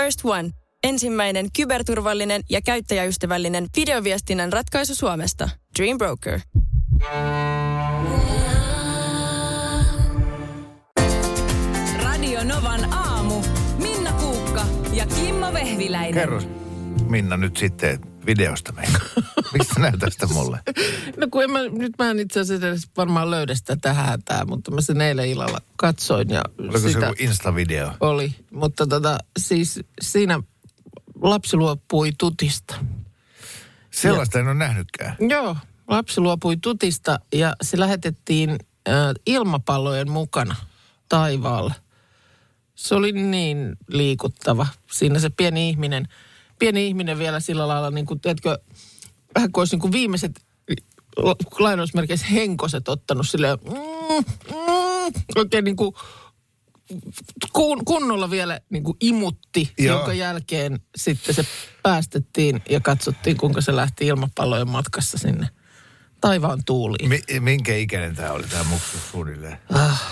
First One. Ensimmäinen kyberturvallinen ja käyttäjäystävällinen videoviestinnän ratkaisu Suomesta. Dream Broker. Radio Novan aamu. Minna Kuukka ja Kimmo Vehviläinen. Kerro Minna nyt sitten videosta meitä. Miksi näytät sitä mulle? No kun en mä, nyt mä en itse asiassa edes varmaan löydä sitä tähän hätään, mutta mä sen eilen illalla katsoin ja Oliko se sitä joku Insta-video? oli. Mutta tota, siis siinä lapsi luopui tutista. Sellaista en ole nähnytkään. Joo, lapsi luopui tutista ja se lähetettiin äh, ilmapallojen mukana taivaalle. Se oli niin liikuttava. Siinä se pieni ihminen, pieni ihminen vielä sillä lailla, niin kuin, tiedätkö, vähän kuin olisi niin kuin viimeiset la- lainausmerkeissä henkoset ottanut silleen, mm, mm, oikein niin kuin kun, kunnolla vielä niin kuin imutti, Joo. jonka jälkeen sitten se päästettiin ja katsottiin, kuinka se lähti ilmapallojen matkassa sinne taivaan tuuliin. Mi- minkä ikäinen tämä oli tämä muksu suunnilleen? Ah,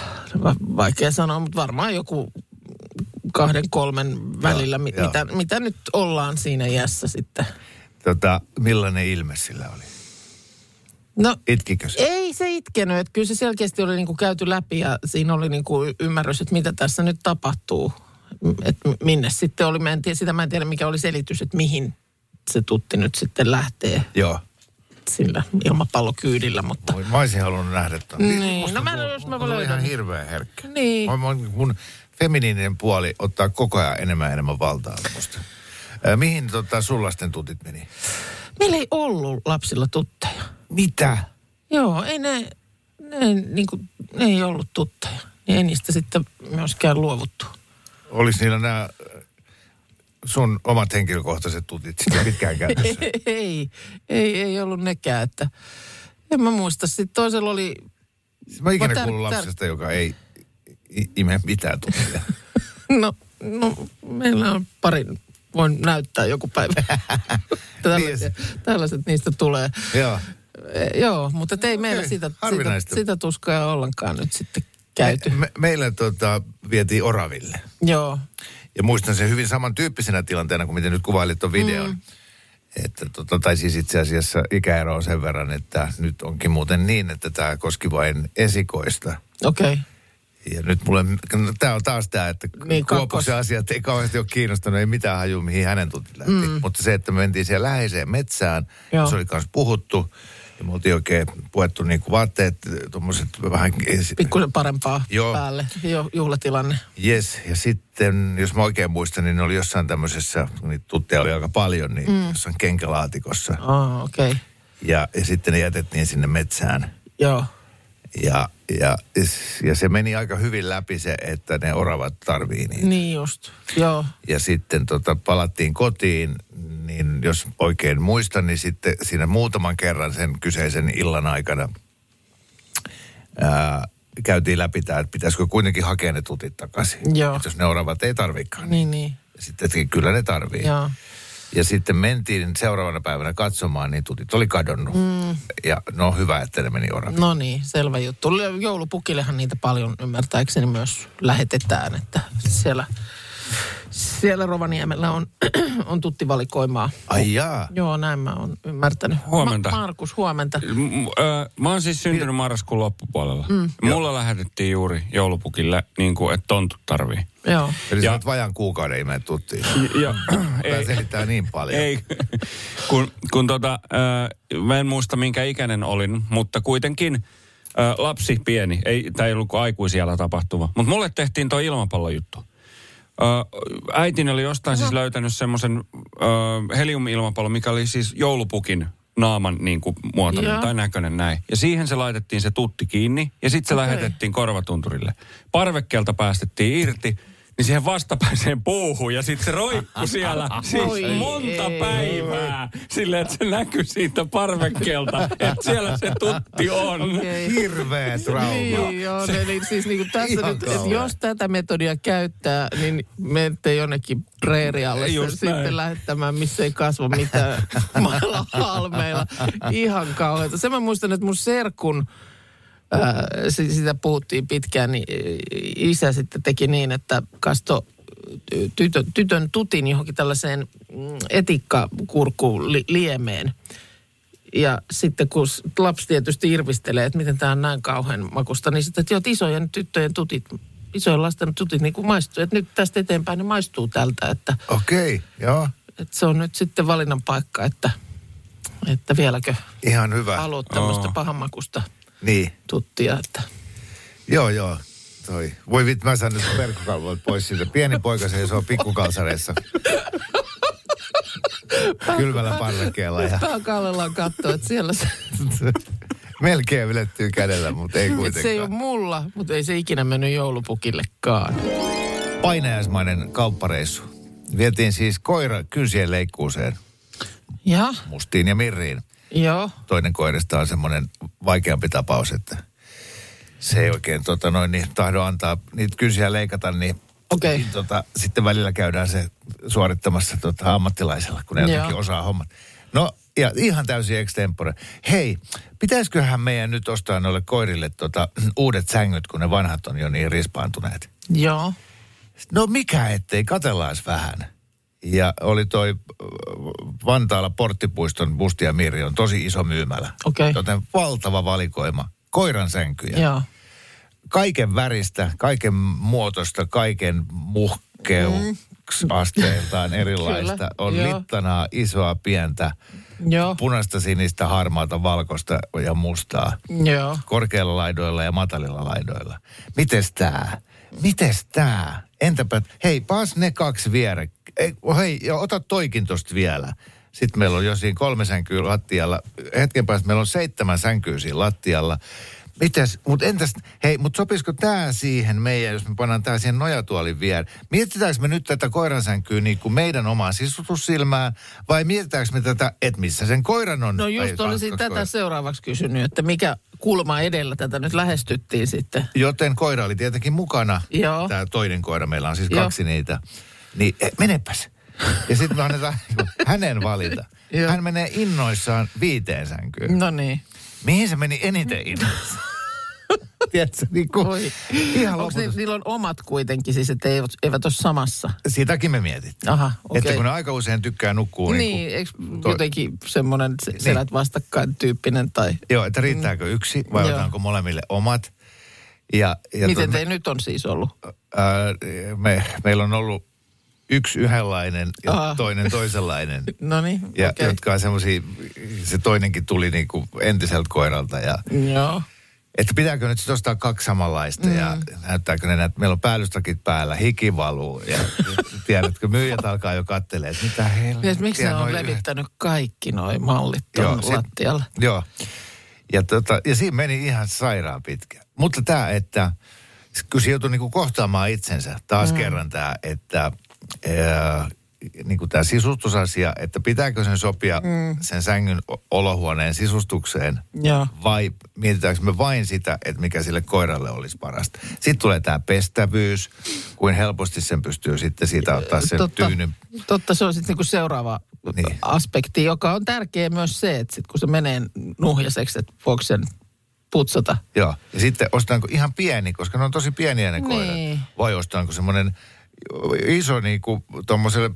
va- vaikea sanoa, mutta varmaan joku kahden, kolmen välillä, joo. mitä, mitä nyt ollaan siinä iässä sitten. Tota, millainen ilme sillä oli? No Itkikö se? ei se itkenyt, että kyllä se selkeästi oli niinku käyty läpi ja siinä oli niinku ymmärrys, että mitä tässä nyt tapahtuu. Että minne sitten oli, mä en tiedä, sitä mä en tiedä mikä oli selitys, että mihin se tutti nyt sitten lähtee Joo. sillä ilmapallokyydillä, mutta Mä olisin halunnut nähdä ton. Niin, Musta no mä jos mä on löydän. ihan hirveän herkkä. Niin. Mä, mä, mun feminiininen puoli ottaa koko ajan enemmän ja enemmän valtaa musta. Mihin tota, sun lasten tutit meni? meillä ei ollut lapsilla tutteja. Mitä? Joo, ei ne, ne, niin kuin, ne ei ollut tutteja. Niin ei niistä sitten myöskään luovuttu. Olis niillä nämä sun omat henkilökohtaiset tutit sitten pitkään käytössä? ei, ei, ei ollut nekään, että en mä muista. Sitten toisella oli, Mä ikinä kuullut lapsesta, joka ei ime mitään tutia. no, no meillä on pari, voin näyttää joku päivä. tällaiset, tällaiset niistä tulee. Joo. E, joo, mutta ei meillä Okei, sitä, sitä, sitä tuskaa ollenkaan nyt sitten käyty. Me, me, meillä tota, vietiin Oraville. Joo, Ja muistan sen hyvin samantyyppisenä tilanteena kuin miten nyt kuvailit tuon videon. Mm. Että, tota, tai siis itse asiassa ikäero on sen verran, että nyt onkin muuten niin, että tämä koski vain esikoista. okei. Okay. Ja nyt mulle, tämä on taas tämä, että Niin, niin, Kuopuksen asiat ei kauheasti ole kiinnostanut, ei mitään haju, mihin hänen tutit lähti. Mm. Mutta se, että me mentiin siellä läheiseen metsään, Joo. se oli kanssa puhuttu. Ja me oltiin oikein puettu niinku vaatteet, tuommoiset vähän... Pikkusen parempaa Joo. päälle, jo, juhlatilanne. Yes, ja sitten, jos mä oikein muistan, niin ne oli jossain tämmöisessä, niitä tutteja oli aika paljon, niin mm. jossain kenkälaatikossa. Oh, okei. Okay. Ja, ja sitten ne jätettiin sinne metsään. Joo. Ja, ja, ja se meni aika hyvin läpi se, että ne oravat tarvii niitä. Niin just, joo. Ja sitten tota, palattiin kotiin, niin jos oikein muistan, niin sitten siinä muutaman kerran sen kyseisen illan aikana ää, käytiin läpi tämä, että pitäisikö kuitenkin hakea ne tutit takaisin. Joo. Että jos ne oravat ei tarvikaan. Niin, niin. Ja sitten että kyllä ne tarvii. Joo. Ja sitten mentiin seuraavana päivänä katsomaan, niin tutit oli kadonnut. Mm. Ja no hyvä, että ne meni oraviin. No niin, selvä juttu. Joulupukillehan niitä paljon ymmärtääkseni myös lähetetään, että siellä, siellä Rovaniemellä on, on tuttivalikoimaa. Ai jaa. Joo, näin mä oon ymmärtänyt. Huomenta. Ma- Markus, huomenta. M- ö, mä oon siis syntynyt marraskuun loppupuolella. Mm. Mulla lähetettiin juuri joulupukille, niin kuin, että tontut tarvii. Joo. Eli Ja- sä oot vajan kuukauden imeä tuttiin. Ja, Tämä selittää niin paljon. ei, kun, kun tota, ö, mä en muista minkä ikäinen olin, mutta kuitenkin ö, lapsi pieni, ei, tämä ei ollut kuin aikuisiellä tapahtuva. Mutta mulle tehtiin tuo ilmapallojuttu. Äitini oli jostain siis löytänyt semmoisen helium-ilmapallo, mikä oli siis joulupukin naaman niin kuin muotoinen Joo. tai näköinen näin. Ja siihen se laitettiin se tutti kiinni ja sitten se Okei. lähetettiin korvatunturille. Parvekkeelta päästettiin irti, niin siihen vastapäiseen puuhun ja sitten se roikku siellä siis Oi, monta ei. päivää silleen, että se näkyy siitä parvekkeelta, että siellä se tutti on. Okei. Hirveä trauma. Niin, joo, eli siis niin kuin tässä nyt, että jos tätä metodia käyttää, niin menette jonnekin preerialle sitten näin. lähettämään, missä ei kasva mitään mailla halmeilla. Ihan kauheata. Sen mä muistan, että mun serkun, ää, si- sitä puhuttiin pitkään, niin isä sitten teki niin, että kasto tytön, tytön tutin johonkin tällaiseen mm, etikkakurkuliemeen. Ja sitten kun lapsi tietysti irvistelee, että miten tämä on näin kauhean makusta, niin sitten, että joo, että isojen tyttöjen tutit, isojen lasten tutit niin kuin maistuu. Että nyt tästä eteenpäin ne maistuu tältä, että, Okei, okay, joo. että se on nyt sitten valinnan paikka, että, että vieläkö Ihan hyvä. haluat tämmöistä Oo. pahanmakusta Niin, tuttia, että joo, joo. Toi. Voi vit, mä saan nyt verkkokalvoit pois siitä. Pieni poika seisoo pikkukalsareissa. Kylmällä parvekkeella ja pääkallellaan katsoa, että siellä se, melkein ylettyy kädellä, mutta ei että se ei kuitenkaan. ole mulla, mutta ei se ikinä mennyt joulupukillekaan. Painajaismainen kauppareissu. Vietiin siis koira kynsien leikkuuseen, Ja, mustiin ja mirriin. Joo, Toinen koirista on semmoinen vaikeampi tapaus, että se ei oikein tota, noin, niin, tahdo antaa niitä kynsiä leikata, niin okei. niin, tota, sitten välillä käydään se suorittamassa tota, ammattilaisella, kun ne Joo. jotenkin osaa hommat. No, ja ihan täysin extempore. Hei, pitäisiköhän meidän nyt ostaa noille koirille tota, uudet sängyt, kun ne vanhat on jo niin rispaantuneet? Joo, No mikä ettei, katellaas vähän. Ja oli toi Vantaalla Porttipuiston Musti ja Mirri on tosi iso myymälä. Okei. Joten valtava valikoima. Koiran sänkyjä. joo. Kaiken väristä, kaiken muotoista, kaiken muhkeusasteeltaan erilaista. Kyllä, on joo. littanaa, isoa, pientä, Joo, punaista, sinistä, harmaata, valkoista ja mustaa. joo. Korkeilla laidoilla ja matalilla laidoilla. Mites tää? Mites tää? Entäpä, hei, paas ne kaksi vierek. Ei, hei, ja ota toikin tosta vielä. Sitten meillä on jo siinä kolme sänkyä lattialla. Hetken päästä meillä on seitsemän sänkyä siinä lattialla. Mitäs, mutta entäs, hei, mutta sopisiko tämä siihen meidän, jos me pannaan tämä siihen nojatuolin viereen? Mietitäänkö me nyt tätä koiransänkyä niin kuin meidän omaan sisutussilmään, vai mietitäänkö me tätä, että missä sen koiran on? No just olisin tätä koiraa. seuraavaksi kysynyt, että mikä kulma edellä tätä nyt lähestyttiin sitten. Joten koira oli tietenkin mukana. Joo. Tämä toinen koira, meillä on siis Joo. kaksi niitä. Niin eh, menepäs. Ja sitten me annetaan hänen valita. Hän menee innoissaan viiteen sänkyyn. No niin. Mihin se meni eniten innoissaan? Tiedätkö, niin kuin, Oi. ihan Onko ni, niillä on omat kuitenkin siis, että eivät, eivät ole samassa? Sitäkin me mietittiin. Aha, okei. Että kun ne aika usein tykkää nukkua niin, Niin, niin eikö toi- jotenkin semmoinen se- selät vastakkain tyyppinen tai... Joo, että riittääkö yksi vai Joo. otetaanko molemmille omat. Ja, ja Miten tuota- teillä nyt on siis ollut? ää, me, meillä on ollut yksi yhdenlainen ja Aha. toinen toisenlainen. No niin, Ja okei. jotka on semmoisia, se toinenkin tuli niinku entiseltä koiralta ja Joo. että pitääkö nyt sit ostaa kaksi samanlaista mm. ja näyttääkö ne, että meillä on päällystakit päällä, hiki valuu ja tiedätkö, myyjät alkaa jo kattelee, että mitä helvettiä. Miksi ne on levittänyt kaikki noi mallit tuon lattialle? Joo. Ja, tota, ja siinä meni ihan sairaan pitkä. Mutta tämä, että kun se joutui niinku kohtaamaan itsensä, taas mm. kerran tämä, että ää, niinku tämä sisustusasia, että pitääkö sen sopia mm. sen sängyn olohuoneen sisustukseen Joo. vai mietitäänkö me vain sitä, että mikä sille koiralle olisi parasta. Sitten tulee tämä pestävyys, kuin helposti sen pystyy sitten siitä ottaa sen totta, tyynyn. totta, se on sitten niinku seuraava Niin. niin. aspekti, joka on tärkeä myös se, että sit kun se menee nuhjaseksi, että voiko sen putsata. Joo, ja sitten ostaanko ihan pieni, koska ne on tosi pieniä ne koirat. Niin. Vai ostaanko semmoinen iso niin kuin tuommoiselle...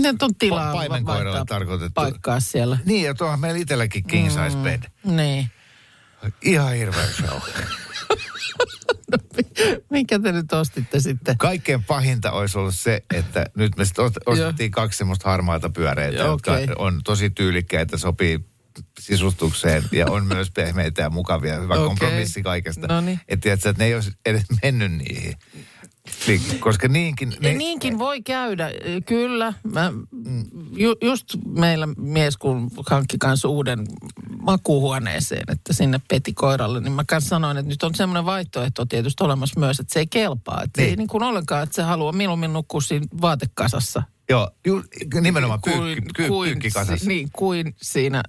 Ne on tilaa Pa- paimenkoiralle vaihtaa tarkoitettu. paikkaa siellä. Niin, ja tuohon meillä itselläkin king size bed. Niin. Ihan hirveä show. Minkä te nyt ostitte sitten? Kaikkein pahinta olisi ollut se, että nyt me sitten ostettiin kaksi semmoista harmaata pyöreitä, Joo, jotka on tosi tyylikkäitä, sopii sisustukseen ja on myös pehmeitä ja mukavia. Hyvä Okei. kompromissi kaikesta. Että tiedätkö, että ne ei olisi edes mennyt niihin. Niin, koska niinkin... Ja niinkin voi käydä, kyllä. Mä, ju, just meillä mies, kun hankki kanssa uuden makuuhuoneeseen, että sinne peti koiralle, niin mä kanssa sanoin, että nyt on semmoinen vaihtoehto tietysti olemassa myös, että se ei kelpaa. Että niin. Niin. ei niin kuin ollenkaan, että se haluaa mieluummin nukkua siinä vaatekasassa. Joo, ju, nimenomaan pyykki, pyy, pyykkikasassa, si, niin, kuin siinä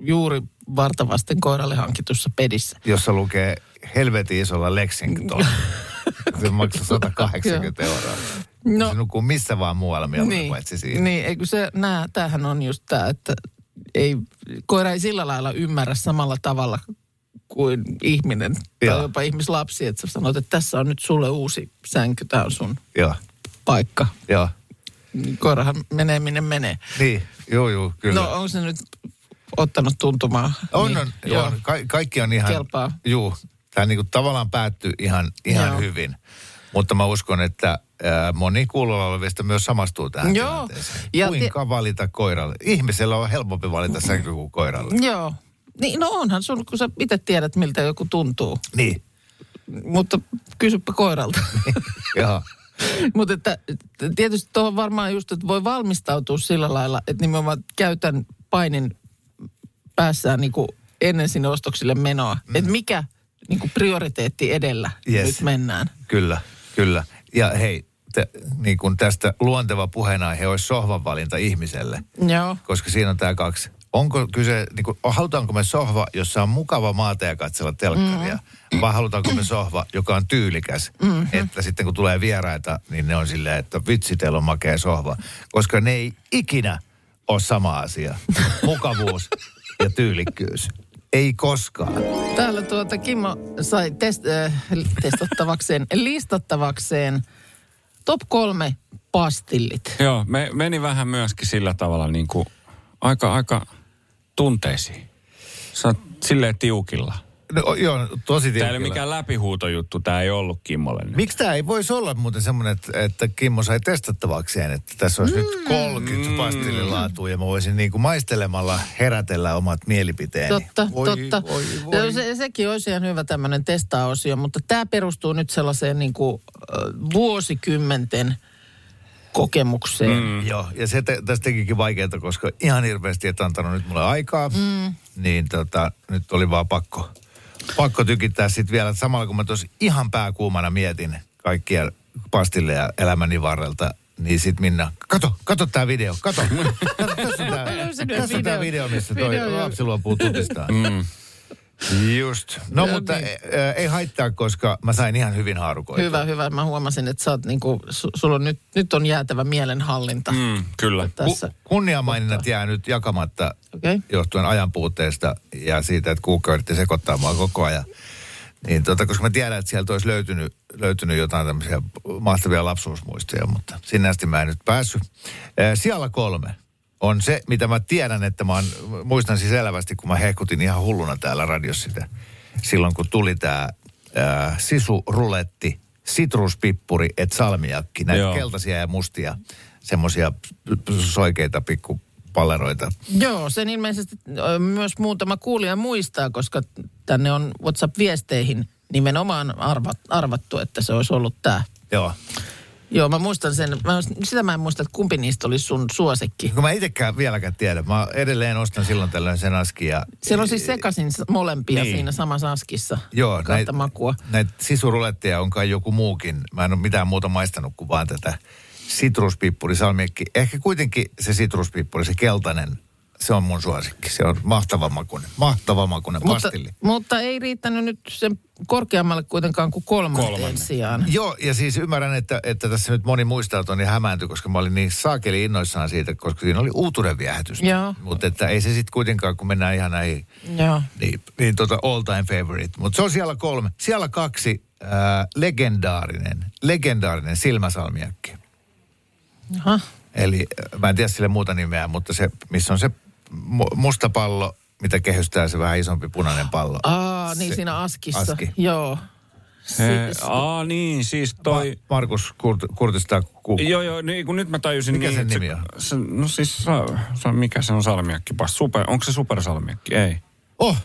juuri vartavasten koiralle hankitussa pedissä. jossa lukee helvetin isolla Lexington. se maksaa 180 euroa. No. Se nukkuu missä vaan muualla mieluummin niin. paitsi siinä. Niin, eikö se, nää, tämähän on just tämä, että ei, koira ei sillä lailla ymmärrä samalla tavalla kuin ihminen Joo. tai jopa ihmislapsi, että sä sanot, että tässä on nyt sulle uusi sänky, tämä on sun. Joo. paikka. Joo. Niin Koirahan menee minne menee. Niin, joo, joo, kyllä. No onko se nyt ottanut tuntumaan? On, niin, on, joo. Ka- kaikki on ihan... Kelpaa. Juu, tämä niinku tavallaan päättyy ihan, ihan Joo. hyvin. Mutta mä uskon, että ää, moni kuulolla olevista myös samastuu tähän Joo. tilanteeseen. Ja Kuinka valita koiralle? Ihmisellä on helpompi valita sänky kuin koiralle. Joo. Niin, no onhan sun, kun sä itse tiedät, miltä joku tuntuu. Niin, Mutta kysypä koiralta. joo. Mutta että tietysti tuohon varmaan just, että voi valmistautua sillä lailla, että nimenomaan käytän painin päässään niin kuin ennen sinne ostoksille menoa. Mm. Että mikä niin kuin prioriteetti edellä Yes. nyt mennään. Kyllä, kyllä. Ja hei, te, niin kun tästä luonteva puheenaihe olisi sohvan valinta ihmiselle. Joo. koska siinä on tämä kaksi. Onko kyse, niin kuin, halutaanko me sohva, jossa on mukava maata ja katsella telkkaria, mm. vai halutaanko me sohva, joka on tyylikäs, mm-hmm. että sitten kun tulee vieraita, niin ne on silleen, että vitsi, teillä on makea sohva. Koska ne ei ikinä ole sama asia. Mukavuus ja tyylikkyys. Ei koskaan. Täällä tuota Kimmo sai test, äh, testattavakseen, listattavakseen top kolme pastillit. Joo, me, meni vähän myöskin sillä tavalla niin kuin aika, aika tunteisiin. Sä oot silleen tiukilla. No, joo, tosi Tämä ei ole mikään läpihuutojuttu, tämä ei ollut Kimmolle nyt. Miksi tämä ei voisi olla muuten semmoinen, että, että Kimmo sai testattavakseen, että tässä olisi mm. nyt 30 mm. pastillilaatua ja mä voisin niin kuin maistelemalla herätellä omat mielipiteeni. Totta, voi, totta. Voi, voi. Joo, Se, sekin olisi ihan hyvä tämmöinen testaosio, mutta tämä perustuu nyt sellaiseen niin kuin, äh, vuosikymmenten kokemukseen. Mm. Joo, ja se te, tästä tekikin vaikeaa, koska ihan hirveästi et antanut nyt mulle aikaa, mm. niin tota, nyt oli vaan pakko, pakko tykittää sitten vielä. Samalla kun mä tuossa ihan pääkuumana mietin kaikkia pastilleja elämäni varrelta, niin sit Minna, kato, kato tää video, kato. kato tässä on tää, tässä on tää video, missä toi Video, lapsi luopuu tutistaan. Mm. Just. No mutta niin. ä, ei haittaa, koska mä sain ihan hyvin haarukoita. Hyvä, hyvä. Mä huomasin, että sä oot niinku, su, sulla on nyt, nyt on jäätävä mielenhallinta mm. Kyllä. tässä. Ku- kunniamaininnat jää nyt jakamatta Okei. johtuen ajan puutteesta ja siitä, että kuukka yritti sekoittaa mua koko ajan. Niin tota, koska mä tiedän, että sieltä olisi löytynyt, löytynyt jotain tämmöisiä mahtavia lapsuusmuistoja, mutta sinne asti mä en nyt päässyt. Siellä kolme on se, mitä mä tiedän, että mä oon, muistan siis elävästi, kun mä hehkutin ihan hulluna täällä radiossa sitä. Silloin kun tuli tää ää, sisuruletti, sitruspippuri, et salmiakki, näitä Joo. keltaisia ja mustia, semmoisia soikeita pikkupalleroita. Joo, sen ilmeisesti myös muutama kuulija muistaa, koska tänne on WhatsApp-viesteihin nimenomaan arvat, arvattu, että se olisi ollut tämä. Joo. Joo, mä muistan sen. Mä, sitä mä en muista, että kumpi niistä oli sun suosikki. Kun mä itsekään vieläkään tiedä. Mä edelleen ostan silloin tällöin sen askin. Ja, Siellä on siis sekaisin molempia Niin. siinä samassa askissa. Joo, näitä makua. näit sisuruletteja on kai joku muukin. Mä en ole mitään muuta maistanut kuin vaan tätä sitruspippuri salmiakki. Ehkä kuitenkin se sitruspippuri, se keltainen, se on mun suosikki. Se on mahtava makunen. Mahtava makunen Mutta, pastilli. mutta ei riittänyt nyt sen korkeammalle kuitenkaan kuin kolmanteen sijaan. Joo, ja siis ymmärrän, että, että tässä nyt moni muistaa ton ja hämääntyi, koska mä olin niin saakeli innoissaan siitä, koska siinä oli uutuuden viehätystä. Joo. Mutta että ei se sitten kuitenkaan, kun mennään ihan näihin Joo. Niin, niin tota all time favorite. Mutta se on siellä kolme. Siellä kaksi, ää, legendaarinen, legendaarinen silmäsalmiakki. Aha. Eli äh, mä en tiedä sille muuta nimeä, mutta se, missä on se mu- musta pallo, mitä kehystää se vähän isompi punainen pallo. Aa, niin Se- siinä askissa. aski. Joo. He, Si- aa niin, siis toi... Ma- Markus Kurt, Kurtista ku- Joo, joo, niin kun nyt mä tajusin Mikä niin, sen nimi on? Se, no siis, se, se, mikä se on salmiakki? Super, onko se supersalmiakki? Ei. Oh,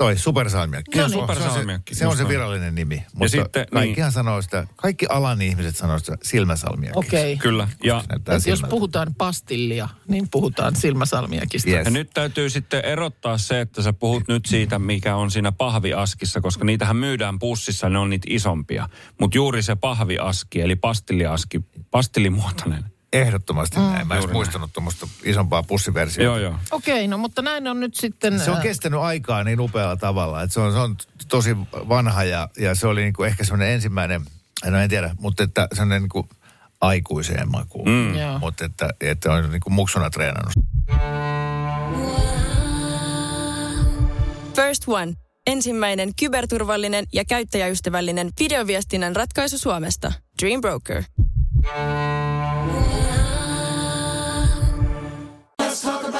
toi supersalmiakki. Se on- supersalmiakki, Se on se, se just noin. virallinen nimi. Mutta sitten, kaikkihan niin. sanoo sitä, kaikki alan ihmiset sanoo sitä silmäsalmiakki. Okei. Kyllä. Ja, Et jos puhutaan pastillia, niin puhutaan silmäsalmiakista. Yes. ja nyt täytyy sitten erottaa se, että sä puhut nyt siitä, mikä on siinä pahviaskissa, koska niitähän myydään pussissa, ne on niitä isompia. Mutta juuri se pahviaski, eli pastilliaski, pastilimuotoinen. Ehdottomasti mm. näin. Mä en muistanut tuommoista isompaa pussiversiota. Joo, joo. Okei, no mutta näin on nyt sitten... Se on äh, kestänyt aikaa niin upealla tavalla, että se on, se on tosi vanha ja, ja se oli niinku ehkä semmoinen ensimmäinen, no en tiedä, mutta että semmoinen niinku aikuiseen makuun. Mm. Joo. Mutta että, että on niinku muksuna treenannut. First One. Ensimmäinen kyberturvallinen ja käyttäjäystävällinen videoviestinnän ratkaisu Suomesta. Dream Broker.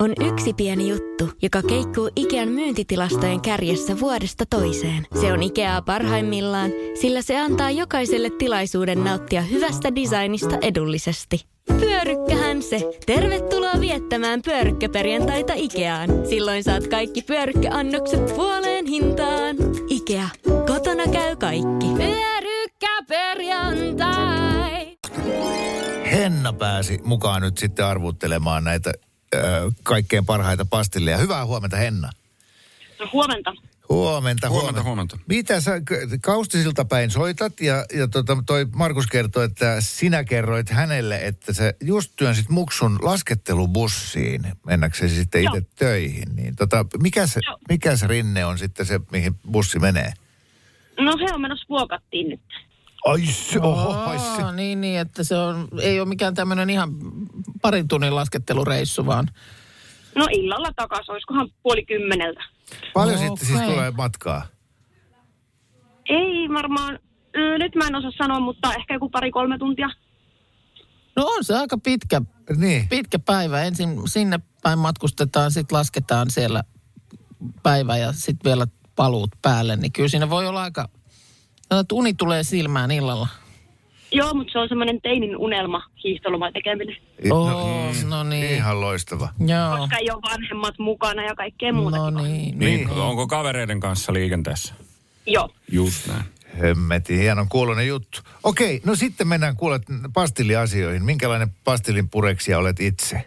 On yksi pieni juttu, joka keikkuu Ikean myyntitilastojen kärjessä vuodesta toiseen. Se on Ikeaa parhaimmillaan, sillä se antaa jokaiselle tilaisuuden nauttia hyvästä designista edullisesti. Pyörykkähän se! Tervetuloa viettämään pyörykkäperjantaita Ikeaan. Silloin saat kaikki pyörykkäannokset puoleen hintaan. Ikea, kotona käy kaikki. Pyörykkäperjantai! Henna pääsi mukaan nyt sitten arvuttelemaan näitä kaikkein parhaita pastilleja. Hyvää huomenta, Henna. No, huomenta. Huomenta, Huomenta, huomenta. Mitä sä Kaustisilta päin soitat ja, ja tota, toi Markus kertoi, että sinä kerroit hänelle, että sä just työnsit muksun laskettelubussiin mennäksesi sitten itse Joo. töihin. Niin tota, mikä, se, mikä se rinne on sitten se, mihin bussi menee? No he on menossa vuokattiin nyt. Ai se, oho, ai se. Niin, niin, että se on, ei ole mikään tämmöinen ihan parin tunnin laskettelureissu, vaan No illalla takas, olisikohan puoli kymmeneltä. Paljon Okei. sitten siis tulee matkaa? Ei varmaan, nyt mä en osaa sanoa, mutta ehkä joku pari-kolme tuntia. no on se aika pitkä, Niin. pitkä päivä. Ensin sinne päin matkustetaan, sitten lasketaan siellä päivä ja sitten vielä paluut päälle. Niin kyllä siinä voi olla aika, sanotaan, että uni tulee silmään illalla. Joo, mutta se on semmoinen teinin unelma, hiihtoloma tekeminen. Oo, no niin. Ihan loistava. Joo. Koska ei ole vanhemmat mukana ja kaikkea muuta. No niin. Niin, onko kavereiden kanssa liikenteessä? Joo. Just näin. Hemmetin, hienon kuulonen juttu. Okei, no sitten mennään kuulet pastilliasioihin. Minkälainen pastillin pureksia olet itse?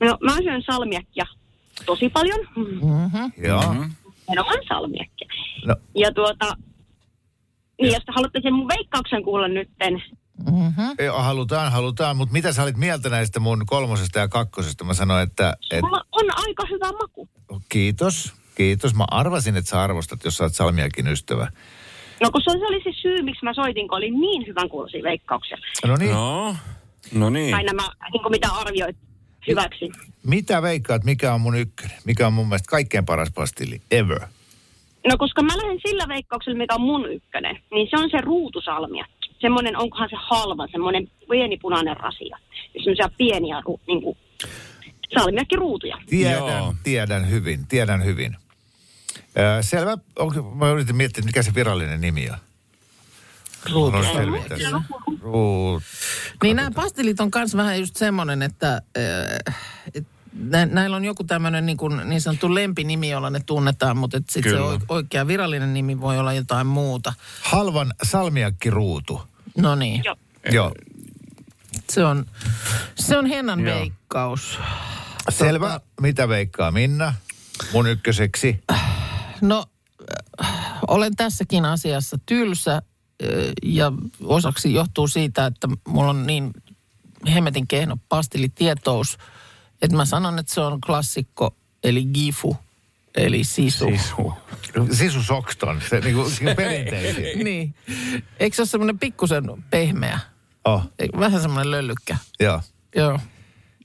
No mä syön salmiakkia tosi paljon. Mm-hmm. Joo. Mhm. Nimenomaan salmiakkia. No, Ja tuota, niin jos te haluatte sen mun veikkauksen kuulla nytten, Mm-hmm. Joo, halutaan, halutaan, mutta mitä sä olit mieltä näistä mun kolmosesta ja kakkosesta? Mä sanoin, että et, mulla on aika hyvä maku. kiitos, kiitos. Mä arvasin, että sä arvostat, jos sä oot Salmiakin ystävä. No kun se oli se syy, miksi mä soitin, kun oli niin hyvän kuulosia veikkauksia. No niin, No, no niin. Tai nämä, niin kuin mitä arvioit hyväksi. mitä veikkaat, mikä on mun ykkönen? Mikä on mun mielestä kaikkein paras pastilli ever? No koska mä lähden sillä veikkauksella, mikä on mun ykkönen, niin se on se ruutusalmia. Semmoinen, onkohan se halva, semmoinen pieni punainen rasia. Ja semmoisia pieniä niin kuin, salmiakkiruutuja. Tiedän, Joo. tiedän hyvin, tiedän hyvin. Ö, selvä, onko, mä yritin miettiä, mikä se virallinen nimi on. Sen. Ruut. Niin nämä pastillit on myös vähän just semmoinen, että äh, et nä, näillä on joku tämmöinen niin, kuin, niin sanottu lempinimi, jolla ne tunnetaan, mutta sitten se oikea virallinen nimi voi olla jotain muuta. Halvan salmiakkiruutu. No niin, Joo. Joo. se on, se on Hennan Joo. veikkaus. Selvä. Mitä veikkaa Minna? Mun ykköseksi. No, äh, olen tässäkin asiassa tylsä äh, ja osaksi johtuu siitä, että mulla on niin hemmetin kehno pastillitietous, että mä sanon, että se on klassikko, eli gifu, eli sisu. Sisu. Sisu Soxton, se niinku perinteisin. niin. Eikö se ole semmoinen pikkusen pehmeä? Oh, Eikö- Vähän semmoinen löllykkä. joo. Joo.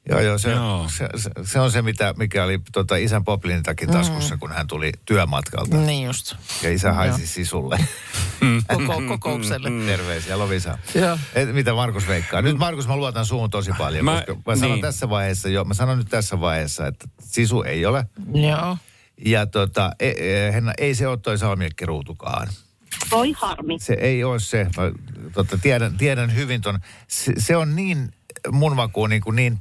Joo, joo, se, Joo. Se, se, se, on se, mitä, mikä oli tota, isän poplinin takin taskussa, kun hän tuli työmatkalta. Niin just. Ja isä haisi Joo. sisulle. Koko, kokoukselle. Terveisiä, Lovisa. Joo. Et, mitä Markus veikkaa? Nyt Markus, mä luotan suun tosi paljon, Mä- koska mä sanon niin. tässä vaiheessa jo, mä sanon nyt tässä vaiheessa, että sisu ei ole. Joo. Ja tota, e, e, Henna, ei se ole toi salmiakkiruutukaan. Voi harmi. Se ei ole se. Mä, tota, tiedän, tiedän hyvin ton. Se, se on niin mun makuun niin, kuin niin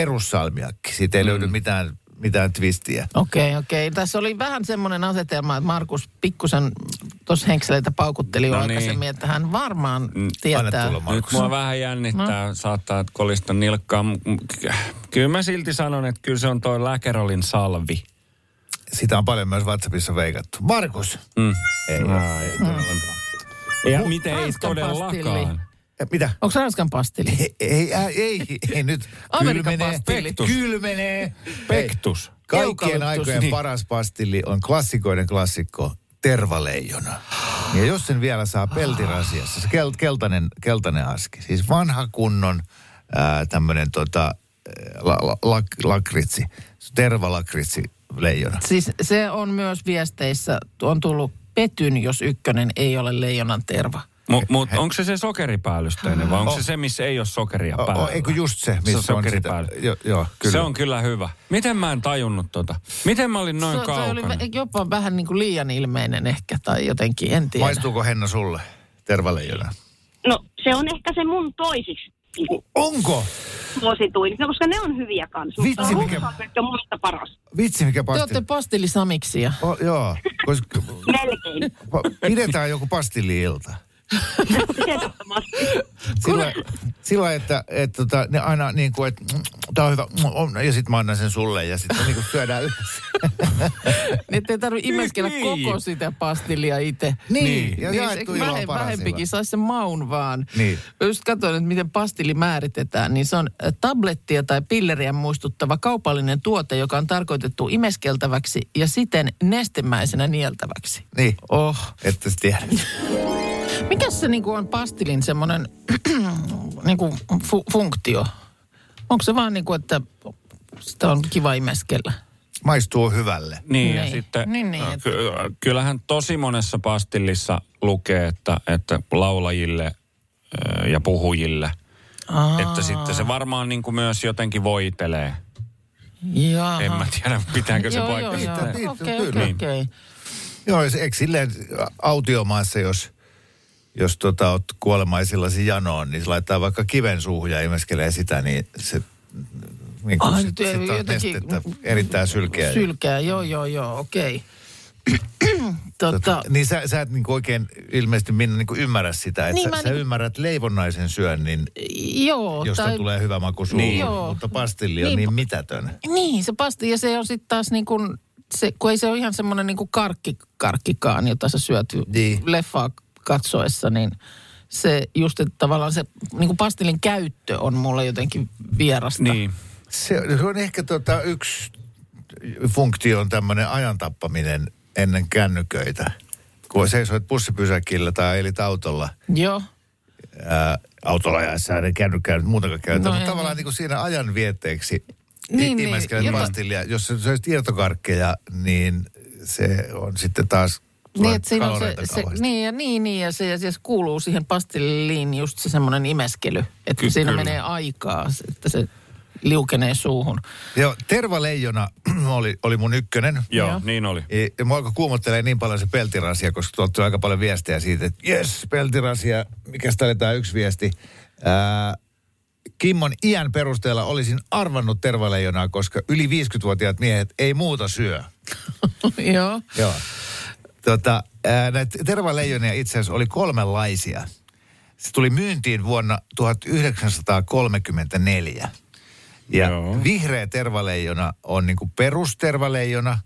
perussalmiakki. Siitä ei mm. löydy mitään, mitään twistiä. Okei, okay, okei. Okay. Tässä oli vähän semmoinen asetelma, että Markus pikkusen tuossa henkseleitä paukutteli No no niin. aikaisemmin, että hän varmaan Anna tietää. tulla, Nyt mua vähän jännittää, saattaa kolista nilkkaa. Kyllä mä silti sanon, että kyllä se on toi Läkerolin salvi. Sitä on paljon myös WhatsAppissa veikattu. Markus! Mm. Ei. Ai, ei todellakaan. Ja miten ei todellakaan. Mitä? Onko Ranskan pastilli? Ei, ei, ei, ei, nyt. Amerikan Kylmenee, pastilli. kylmenee. Pektus. Kaikkien aikojen Niin. paras pastilli on klassikoiden klassikko. tervaleijona. Ja jos sen vielä saa peltirasiassa, se kel, keltainen, keltainen aski, siis vanha kunnon tämmöinen tota, la, la, la, lakritsi, tervalakritsi leijona. Siis se on myös viesteissä, on tullut petyn, jos ykkönen ei ole leijonan terva. Mutta mut, onko se se sokeripäällysteinen vai onko se se, missä ei ole sokeria O, päällä? o, eikö just se, Se missä on on, sitä, jo, joo, kyllä. Se on kyllä hyvä. Miten mä en tajunnut tota? Miten mä olin noin se, se oli kaukana? jopa vähän niin kuin liian ilmeinen ehkä tai jotenkin, en tiedä. Maistuuko Henna sulle tervaleijona? No se on ehkä se mun toisiksi Onko? suosituin, no, koska ne on hyviä kanssa. Vitsi, mikä- on musta paras. Vitsi mikä Te olette pastilli. pastillisamiksia. O, joo, koska Melkein. pidetään joku pastilli-ilta. Ehdottomasti. Sillä, sillä että, että tota, ne aina niin kuin, että tämä on hyvä, ja sitten mä annan sen sulle ja sitten niin kuin syödään yhdessä. Että ei tarvitse imeskellä Niin. koko sitä pastillia itse. Niin, ja Niin, jaettu on vähe, vähempikin saisi sen maun vaan. Niin. Mä just katsoin, että miten pastilli määritetään, niin se on äh, tablettia tai pilleriä muistuttava kaupallinen tuote, joka on tarkoitettu imeskeltäväksi ja siten nestemäisenä nieltäväksi. Niin, Oh. että tiedät. Mikä se niinku on pastilin semmoinen niinku fu- funktio? Onko se vaan niinku, että sitä on kiva imeskellä? Maistuu hyvälle. Niin, ja Niin. sitten Niin, niin, että- ky- kyllähän tosi monessa pastillissa lukee, että, että laulajille ja puhujille. Aa, Että sitten se varmaan niin kuin myös jotenkin voitelee. Jaha. En mä tiedä, pitääkö se Joo, paikka. joo, joo. Niin, Okei, okei, okei. Joo, ja se, eikö silleen autiomaassa, jos, jos tota, oot kuolemaisillasi janoon, niin se laittaa vaikka kiven suuhun ja imeskelee sitä, niin se niin kuin Ai, sit, nyt sit on jotenkin- nestettä erittäin sylkeä. Sylkää, joo, joo, joo, okei. tota, Niin sä, sä et niin oikein ilmeisesti Minna niin ymmärrä sitä, että Niin, sä, sä niinku- ymmärrät leivonnaisen syönnin, joo. josta tai, tulee hyvä maku suuhun, Niin. Joo. mutta pastilli on Niin, niin, mitätön. Niin, se pasti, ja se on sitten taas niin kuin, se, kun ei se ole ihan semmoinen niin kuin karkki, karkkikaan, jota sä syöt Niin. leffaa katsoessa, niin se just, että tavallaan se niin kuin pastillin käyttö on mulle jotenkin vierasta. Niin. Se, se on ehkä tota, yksi funktio on tämmöinen ajan tappaminen ennen kännyköitä. Kun seisoit bussipysäkillä tai elit autolla, Joo. ää, autolla ajaessa ei kännykkää nyt muutakaan käytä, No mutta tavallaan niin. niin kuin siinä ajan vietteeksi Niin, niin, niin, imeskelet jota- pastillia. Jos söisit irtokarkkeja, niin se on sitten taas Niin, että siinä on se, se, niin, ja, niin, niin, ja se, ja se kuuluu siihen pastilliin just se semmoinen imeskely, että Ky- siinä kyllä. menee aikaa, että se liukenee suuhun. Joo, Tervaleijona oli, oli mun ykkönen. Joo, Joo. niin oli. Ja- Ja mua alkoi kuumottelee niin paljon se peltirasia, koska tuolta tuli aika paljon viestejä siitä, että jes, peltirasia, mikä oli tämä yksi viesti. Ää, Kimmon iän perusteella olisin arvannut tervaleijonaa, koska yli 50-vuotiaat miehet ei muuta syö. Joo. Joo. Tota, ää, näitä tervaleijonia itse asiassa oli kolmenlaisia. Se tuli myyntiin vuonna 1934. Ja Joo. vihreä tervaleijona on niinku perustervaleijona.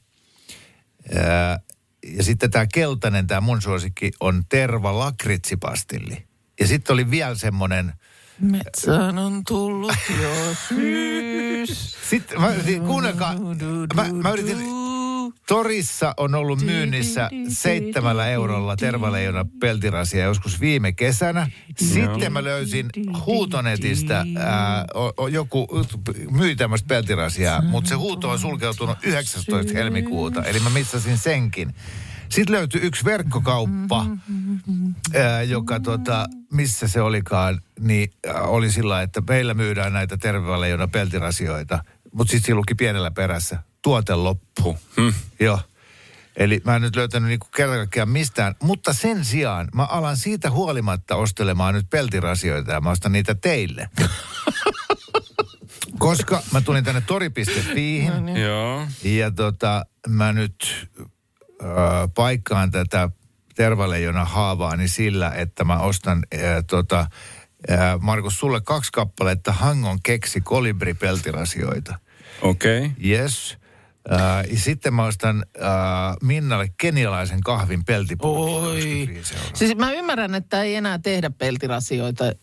Ää, ja sitten tämä keltainen, tämä mun suosikki, on terva lakritsipastilli. Ja sitten oli vielä semmoinen, Metsään on tullut jo syys. sitten mä yritin, kuunnelkaa, mä, mä yritin, torissa on ollut myynnissä seitsemällä eurolla tervaleijona peltirasia joskus viime kesänä. Sitten mä löysin huutonetistä, ää, o, o, joku myi tämmöistä peltirasiaa, mutta se huuto on sulkeutunut 19. helmikuuta, eli mä missasin senkin. Sitten löytyi yksi verkkokauppa, ää, joka tota, missä se olikaan, niin ää, oli sillä, että meillä myydään näitä tervaleijona peltirasioita, mutta sitten siinä luki pienellä perässä, tuote loppu. Hmm. Joo. Eli mä en nyt löytänyt niinku kaikkiaan mistään, mutta sen sijaan mä alan siitä huolimatta ostelemaan nyt peltirasioita ja mä ostan niitä teille. Koska mä tulin tänne tori.fiihin Joo. ja tota, mä nyt ö, paikkaan tätä tervaleijona haavaani sillä, että mä ostan ö, tota, ö, Markus sulle kaksi kappaletta Hangon keksi kolibri peltirasioita. Okei. Okay. Yes. Uh, sitten mä ostan uh, Minnalle kenialaisen kahvin peltipulkin. Oi. 25 euroa. Siis mä ymmärrän, että ei enää tehdä peltirasioita. ö,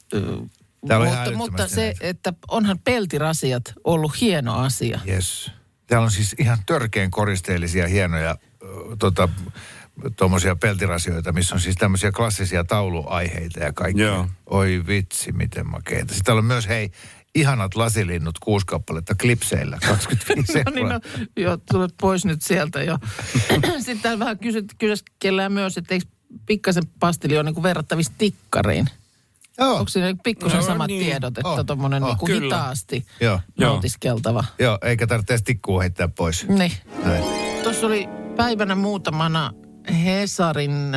Täällä mutta, mutta se, näitä. että onhan peltirasiat ollut hieno asia. Yes. Täällä on siis ihan törkeän koristeellisia, hienoja uh, tota, tuommoisia peltirasioita, missä on siis tämmöisiä klassisia tauluaiheita ja kaikkea. Joo. Oi vitsi, miten makeita. Sitten täällä on myös, hei, ihanat lasilinnut, kuusi kappaletta klipseillä, 25 No niin, no, joo, tulet pois nyt sieltä jo. Sitten täällä vähän kysyt, kysyskellään myös, että eikö pikkasen pastili ole niin verrattavissa tikkariin? Joo. Onko siinä pikkusen No samat niin. tiedot, että Oh, tuommoinen oh, niin hitaasti Joo. Joo. nautiskeltava? Joo, eikä tarvitse edes tikkua heittää pois. Niin. Näin. Tuossa oli päivänä muutamana Hesarin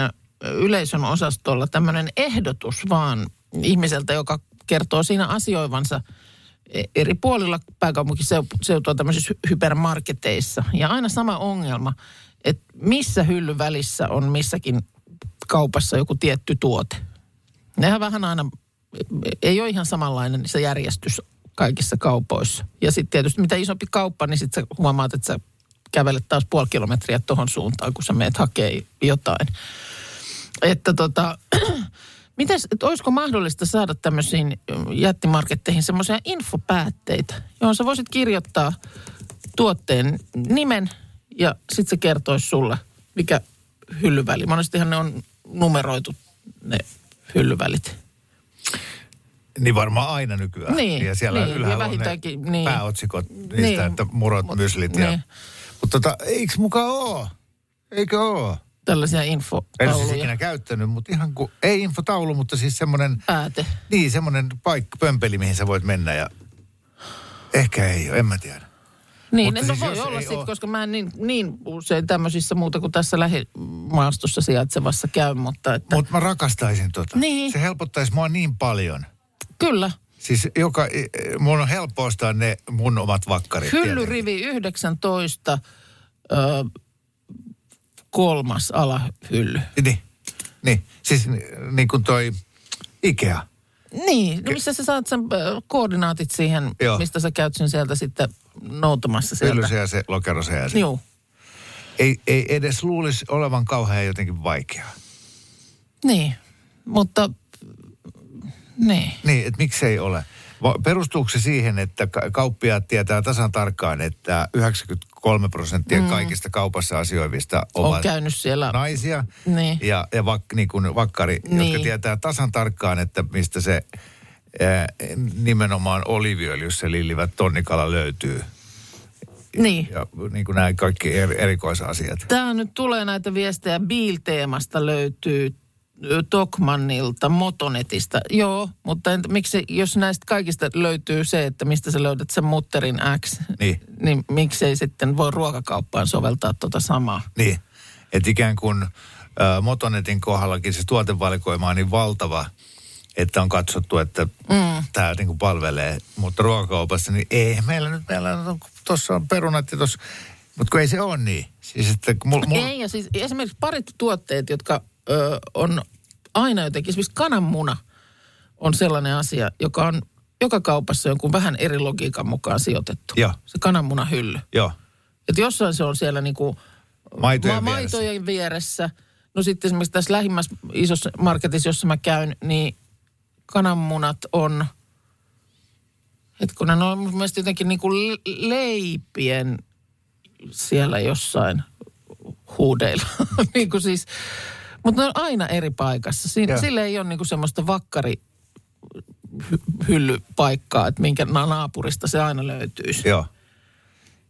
yleisön osastolla tämmöinen ehdotus vaan ihmiseltä, joka kertoo siinä asioivansa eri puolilla pääkaupunkiseutua tämmöisissä hy- hypermarketeissa. Ja aina sama ongelma, että missä hyllyn välissä on missäkin kaupassa joku tietty tuote. Nehän vähän aina, ei ole ihan samanlainen se järjestys kaikissa kaupoissa. Ja sitten tietysti mitä isompi kauppa, niin sitten sä huomaat, että sä kävelet taas puoli kilometriä tuohon suuntaan, kun sä meet hakee jotain. Että tota, mites, että olisiko mahdollista saada tämmöisiin jättimarketteihin semmoisia infopäätteitä, johon sä voisit kirjoittaa tuotteen nimen ja sitten se kertoisi sulle, mikä hyllyväli. Monestihan ne on numeroitu ne hyllyvälit. Niin varmaan aina nykyään. Niin, ja siellä niin, ja ylhäällä on ne niin. pääotsikot niistä, Niin. että murot, Mut- myslit ja... niin. Mutta tota, eikö mukaan oo? Eikö oo? Tällaisia En siis infotauluja. ikinä käyttänyt, mutta ihan kuin, ei infotaulu, mutta siis semmoinen, Pääte. niin semmoinen paikka, pömpeli, mihin sä voit mennä ja ehkä ei ole, en mä tiedä. Niin, Mutta no siis voi olla sitten, koska mä en niin, niin usein tämmöisissä muuta kuin tässä lähimaastossa sijaitsevassa käy, mutta että Mutta mä rakastaisin tota. Niin. Se helpottaisi mua niin paljon. kyllä. Siis joka, mun on helppo ostaa ne mun omat vakkarit. tietenkin. Hyllyrivi 19, ö, kolmas alahylly. Niin, niin. siis ni- niin kuin toi Ikea. Niin, no missä sä saat sen koordinaatit siihen, Joo. mistä sä käyt sen sieltä sitten noutamassa sieltä. Hylly se ja se, lokero se ja se. Joo, Ei, ei edes luulisi olevan kauhean jotenkin vaikeaa. niin, mutta niin. Niin, että miksei ole. Perustuuko se siihen, että ka- kauppiaat tietää tasan tarkkaan, että 93 prosenttia mm. kaikista kaupassa asioivista On ovat käynyt siellä. naisia Niin. ja, ja vak, niin kuin vakkari, niin. Jotka tietää tasan tarkkaan, että mistä se ää, nimenomaan oliviöljyssä lillivät tonnikala löytyy. Niin. Ja niin kuin nämä kaikki er, erikoisasiat. Tää nyt tulee näitä viestejä. Biil-teemasta löytyy Tokmannilta, Motonetista. Joo, mutta entä, miksi, jos näistä kaikista löytyy se, että mistä sä löydät sen mutterin X, Niin. niin miksei sitten voi ruokakauppaan soveltaa tota samaa? Niin, että ikään kuin ä, Motonetin kohdallakin se tuotevalikoima on niin valtava, että on katsottu, että mm. tämä niin palvelee. Mutta ruokakaupassa, niin ei meillä nyt, meillä on, tuossa on perunat ja tuossa, mutta kun ei se ole niin. Siis että mul, mul, Ei, ja siis esimerkiksi parit tuotteet, jotka ö, on aina jotenkin, esimerkiksi kananmuna on sellainen asia, joka on joka kaupassa jonkun vähän eri logiikan mukaan sijoitettu. Joo. Se kananmunahylly. Joo, Että jossain se on siellä niinku Maitojen ma- vieressä. maitojen vieressä. No sitten esimerkiksi tässä lähimmässä isossa marketissa, jossa mä käyn, niin kananmunat on, hetkonen, ne on mun mielestä jotenkin niinku le- leipien siellä jossain huudeilla. niin kuin siis, mutta ne on aina eri paikassa. Siinä, Joo. sille ei ole niinku semmoista vakkari hy- hyllypaikkaa, että minkä na- naapurista se aina löytyisi. joo.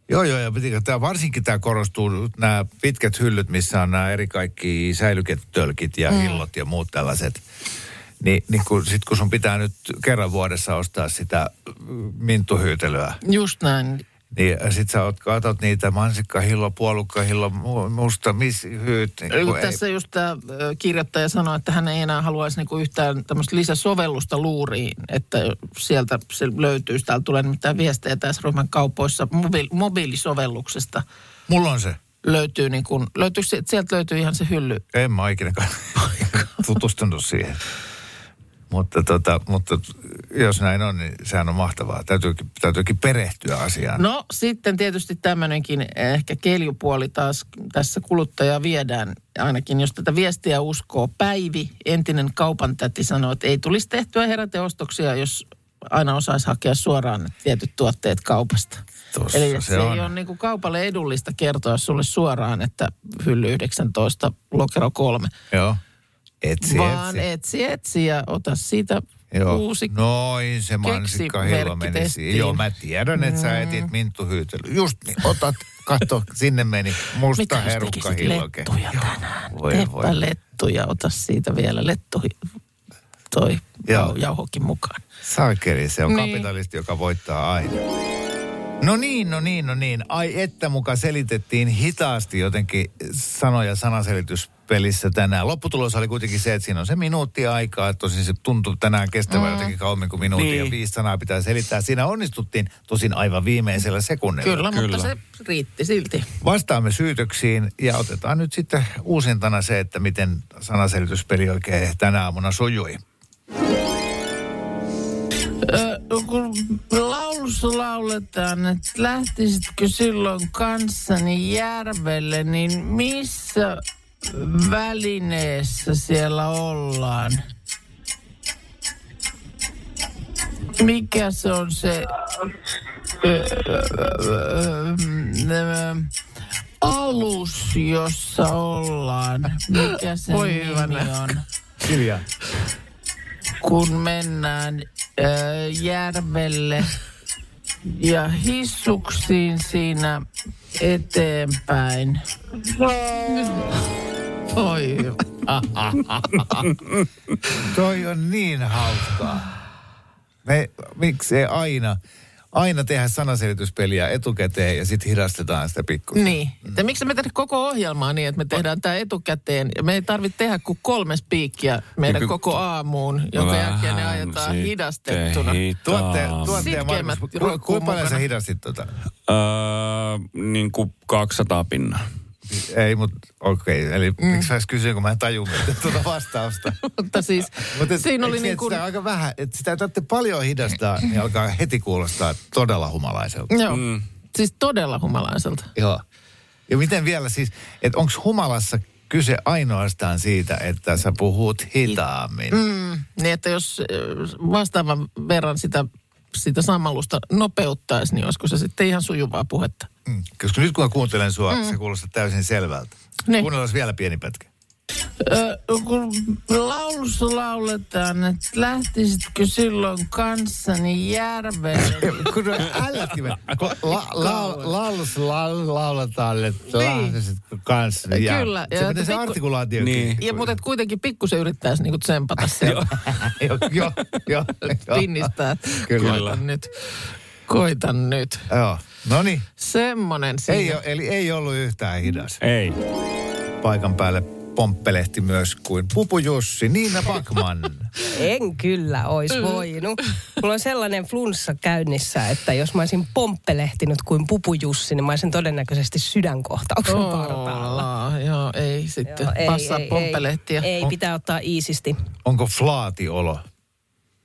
Joo, joo, ja tää, varsinkin tämä korostuu, nämä pitkät hyllyt, missä on nämä eri kaikki säilyketölkit ja mm. hillot ja muut tällaiset. Niin, niin kun, sit kun sun pitää nyt kerran vuodessa ostaa sitä mm, minttuhyytelyä, Just näin. Niin sit sä oot, katot niitä mansikkahillo, puolukkahillo, mu- musta, mis, hyyt. Niin Kun kun ei- tässä just tämä kirjoittaja sanoi, että hän ei enää haluaisi niinku yhtään tämmöistä lisäsovellusta luuriin, että sieltä se löytyy. Täällä tulee nimittäin viestejä tässä ryhmän kaupoissa mobiil- mobiilisovelluksesta. Mulla on se. Löytyy, niin kuin, löytyy, sieltä löytyy ihan se hylly. En mä ikinä tutustunut siihen. Mutta, tota, mutta jos näin on, niin sehän on mahtavaa. Täytyykin, täytyykin perehtyä asiaan. No sitten tietysti tämmöinenkin ehkä keljupuoli taas tässä kuluttaja viedään. Ainakin jos tätä viestiä uskoo. Päivi, entinen kaupan täti, sanoo, että ei tulisi tehtyä heräteostoksia, jos aina osaisi hakea suoraan tietyt tuotteet kaupasta. Tossa Eli se se, on. ei ole niin kuin kaupalle edullista kertoa sulle suoraan, että hylly 19, lokero 3. Joo. Etsi, vaan etsi. etsi, etsi ja ota siitä Joo. uusi Noin se mansikka hillo keksimerkki meni testiin. siihen. Joo, mä tiedän, että sä etit Minttu Hyytely. Just niin, otat, katso, sinne meni musta Mitä herukka hilloke. lettuja tänään? Voi, voi. lettuja, ota siitä vielä lettu toi Joo. jau- jauhokin mukaan. Saakeli, se on Niin. kapitalisti, joka voittaa aina. No niin, no niin, no niin. Ai että muka selitettiin hitaasti jotenkin sanoja sanaselityspelissä tänään. Lopputulos oli kuitenkin se, että siinä on se minuutti aikaa. Tosin se tuntuu tänään kestävän mm. jotenkin kauemmin kuin minuutti niin. ja viisi sanaa pitää selittää. Siinä onnistuttiin tosin aivan viimeisellä sekunnilla. Kyllä, Kyllä. mutta se riitti silti. Vastaamme syytöksiin ja otetaan nyt sitten uusintana se, että miten sanaselityspeli oikein tänä aamuna sujui. Ö, kun laulussa lauletaan, että lähtisitkö silloin kanssani järvelle, niin missä välineessä siellä ollaan? Mikä se on se ö, ö, ö, ö, alus, jossa ollaan? Mikä se Voi nimi hyvänä. on? Silja. Kun mennään ö, järvelle ja hissuksiin siinä eteenpäin. Oi, Toi on niin hauskaa. Me, miksei aina, aina tehdä sanaselityspeliä etukäteen ja sitten hidastetaan sitä pikkusen. niin. Että miksi me tehdä koko ohjelmaa niin, että me tehdään tämä etukäteen. Ja me ei tarvitse tehdä kuin kolme spiikkiä meidän Ky- koko aamuun, jonka jälkeen ne ajetaan hidastettuna. Tuotte, ja Sitkeimmät Markus, kuinka paljon sä hidastit tota? Öö, niin kuin 200 pinnaa. Ei, mutta okei. Okay. Eli mm. miksi edes kysyä, kun mä en tajua tuota vastausta. Mutta siis Mutta siinä oli niin kuin... Sitä aika vähän, että sitä tarvitse paljon hidastaa, niin alkaa heti kuulostaa todella humalaiselta. Joo, siis todella humalaiselta. Joo. Ja miten vielä siis, että onko humalassa kyse ainoastaan siitä, että sä puhut hitaammin? Mm, niin että jos ö, vastaavan verran sitä, sitä sammalusta nopeuttaisi, niin olisiko se sitten ihan sujuvaa puhetta? Mm. Koska nyt kun mä kuuntelen sua, mm. se kuulostaa täysin selvältä. Niin. Kuunnellaan vielä pieni pätkä. Ö, kun laulussa lauletaan, että lähtisitkö silloin kanssani järvelle? kun ällätkin me, kun la, la, laulus la, lauletaan, että Niin. lähtisit kanssa. Kyllä, Se, ja miten se pikku- artikulaatio Niin. ja mutta et kuitenkin pikkusen yrittäisi niinku tsempata siellä. Joo, joo, joo. joo. Pinnistää. Kyllä. Koitan nyt. Koitan nyt. Joo. No niin, Semmonen siinä. ei, o- eli ei ollut yhtään hidas. Ei. Paikan päälle pomppelehti myös kuin Pupu Jussi, Niina Bakman. En kyllä ois voinut. Mulla on sellainen flunssa käynnissä, että jos mä olisin pomppelehtinyt kuin pupujussi, niin mä olisin todennäköisesti sydänkohtauksen partaalla. Oh, joo, ei sitten Joo, ei, passaa ei, pomppelehtiä. Ei, ei, pitää ottaa iisisti. Onko flaatiolo?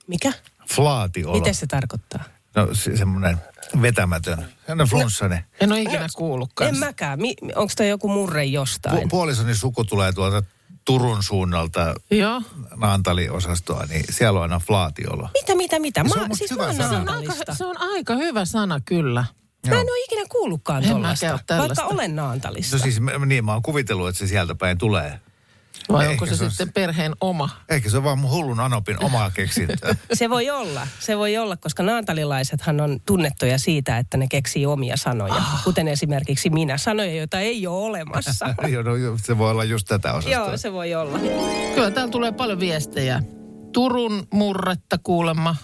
Mikä? Flaatiolo. Miten se tarkoittaa? No se, semmoinen vetämätön. Semmoinen flunssainen. En ole ikinä kuullutkaan. En mäkään. Mi- Onko toi joku murre jostain? Pu- puolisoni suku tulee tuolta Turun suunnalta Joo. Naantali-osastoa, niin siellä on aina flaatiolo. mitä, mitä, mitä? Se Mä, on siis hyvä sana. Se on, aika, se on aika hyvä sana kyllä. Mä en ole ikinä kuullutkaan En tuollaista, vaikka olen Naantalista. No siis niin, mä oon kuvitellut, että se sieltä päin tulee. Vai Ehkä onko se, se sitten perheen oma? Ehkä se on vaan mun hullun Anopin omaa keksintöä. Se voi olla, se voi olla, koska naantalilaisethan on tunnettuja siitä, että ne keksii omia sanoja. Ah. Kuten esimerkiksi minä, sanoja, joita ei ole olemassa. Joo, no, se voi olla just tätä osastoa. Joo, se voi olla. Kyllä täällä tulee paljon viestejä. Turun murretta kuulemma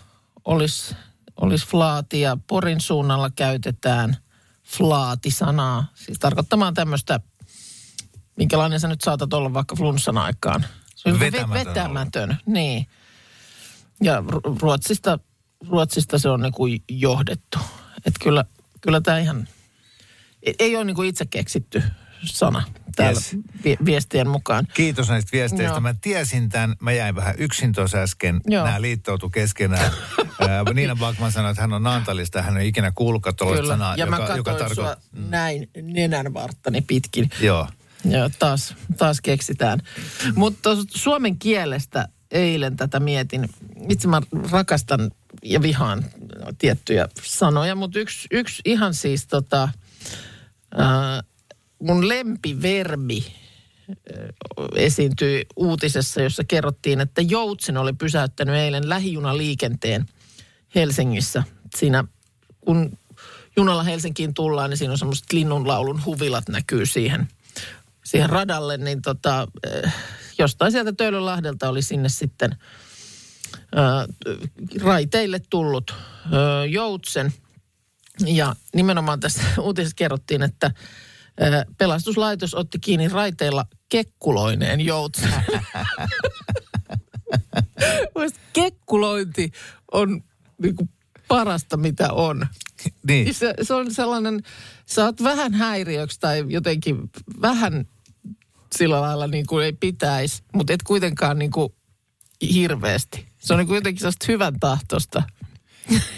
olisi olis flaati ja Porin suunnalla käytetään flaati-sanaa. Siis tarkoittamaan tämmöistä, minkälainen sä nyt saatat olla vaikka flunssan aikaan. Se on Vetämätön ve- vetämätön, niin. Ja Ru- Ruotsista, Ruotsista se on niinku johdettu. Että kyllä, kyllä tämä ihan, ei, ei ole niinku itse keksitty sana täällä Yes. vi- viestien mukaan. Kiitos näistä viesteistä. Joo. Mä tiesin tämän, mä jäin vähän yksin tuossa äsken. Joo. Nämä liittoutu keskenään. Ää, Niina Bakman sanoi, että hän on Naantalista, hän ei ikinä kuullutkaan tuollaista sanaa, ja mä joka, joka katsoin sua tarkoittaa... näin nenän varttani pitkin. Joo. Joo, taas, taas keksitään. Mutta suomen kielestä eilen tätä mietin. Itse mä rakastan ja vihaan tiettyjä sanoja, mutta yksi, yksi ihan siis tota, ää, mun lempiverbi esiintyi uutisessa, jossa kerrottiin, että Joutsen oli pysäyttänyt eilen lähijunaliikenteen Helsingissä. Siinä kun junalla Helsinkiin tullaan, niin siinä on semmoiset linnunlaulun huvilat näkyy siihen, siihen radalle, niin tota, eh, jostain sieltä Töölönlahdelta oli sinne sitten ää, raiteille tullut ää, joutsen. Ja nimenomaan tässä uutisessa kerrottiin, että ää, pelastuslaitos otti kiinni raiteilla kekkuloineen joutsen. Kekkulointi on niinku parasta, mitä on. Niin. Se, se on sellainen, sä oot vähän häiriöksi tai jotenkin vähän sillä lailla niin kuin ei pitäisi, mutta et kuitenkaan niin kuin hirveästi. Se on niin kuin jotenkin sellaista hyvän tahtosta.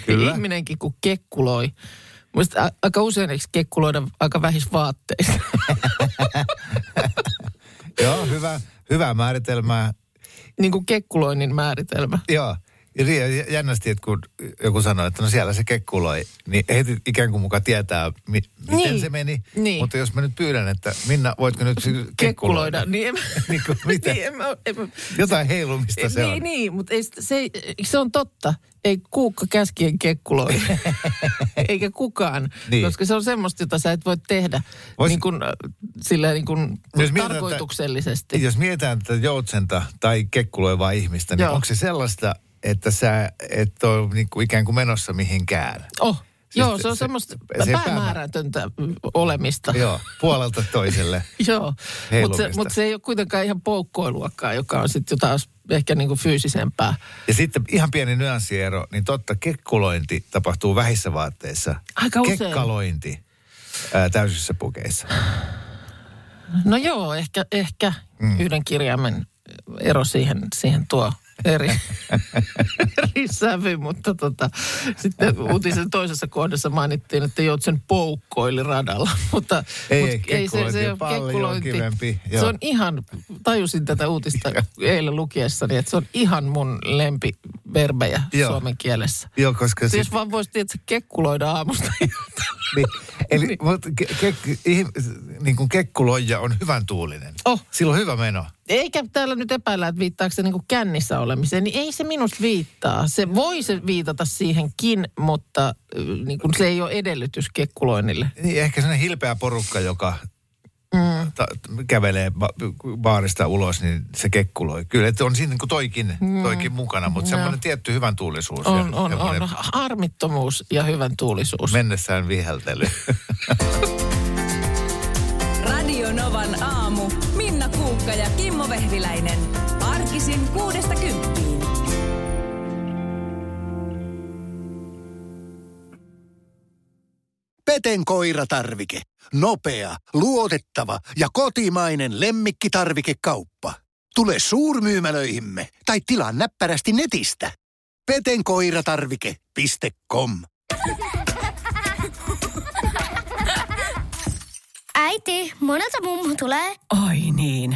Kyllä. Ihminenkin kun kekkuloi. Mielestäni aika usein eikö kekkuloida aika vähissä vaatteissa. Joo, hyvä, hyvä määritelmää. niin kuin kekkuloinnin määritelmä. Joo. Jännästi, että kun joku sanoi, että no siellä se kekkuloi, niin heti ikään kuin muka tietää, mi- miten Niin. se meni. Niin. Mutta jos mä nyt pyydän, että Minna, voitko nyt kekkuloida? Kekkuloida. Niin, en, Niin kuin, mitä? niin, en, mä, en, mä, Jotain heilumista se niin, on. niin, mutta ei, se, se on totta. Ei kuukka käskien kekkuloi. Eikä kukaan. Niin. Koska se on semmoista, jota sä et voi tehdä Vois- niin kuin, äh, silleen niin kuin Jos mietitään, että- tarkoituksellisesti. Jos mietitään tätä joutsenta tai kekkuloivaa ihmistä, niin Joo. onko se sellaista, että sä et ole niin kuin ikään kuin menossa mihinkään? Oh, Siis joo, se on se- semmoista se päämäärätöntä olemista. Joo, puolelta toiselle. Joo, mutta se, mut se ei ole kuitenkaan ihan poukkoiluakaan, joka on sitten taas ehkä niin kuin fyysisempää. Ja sitten ihan pieni nyanssiero, niin totta, kekkulointi tapahtuu vähissä vaatteissa. Aika usein. Kekkalointi ää, täysissä pukeissa. No joo, ehkä, ehkä mm. yhden kirjaimen ero siihen, siihen tuo eri, eri sävy, mutta tota, sitten uutisen toisessa kohdassa mainittiin, että Joutsen poukkoili radalla, mutta Ei, mut ei, kekkulointi on paljon kivempi, Se joo. on ihan, tajusin tätä uutista eilen lukiessani, että se on ihan mun lempiverbejä Joo. suomen kielessä. Joo, koska Se sit, vaan voisi tietysti kekkuloida aamusta niin, eli mutta ke, ke, ihm- niin kuin kekkuloija on hyvän tuulinen. Oh. Sillä on hyvä meno. Eikä täällä nyt epäillä, että viittaako se niinku kännissä olemiseen, niin ei se minusta viittaa. Se voi se viitata siihenkin, mutta niin kuin se ei ole edellytys kekkuloinnille. Niin ehkä sellainen hilpeä porukka, joka mm. ta, kävelee ba- baarista ulos, niin se kekkuloi. Kyllä, että on siinä niin kuin toikin, toikin mukana, mutta semmoinen tietty hyvän tuulisuus. On, ja on, on. semmoinen Harmittomuus ja hyvän tuulisuus. Mennessään viheltely. Radio Novan aamu. Ja Kimmo Vehviläinen. Arkisin kuudesta kymppiin. Peten koiratarvike. Nopea, luotettava ja kotimainen lemmikkitarvikekauppa. Tule suurmyymälöihimme tai tilaa näppärästi netistä. petenkoiratarvike.com Äiti, monelta mummu tulee? Oi niin.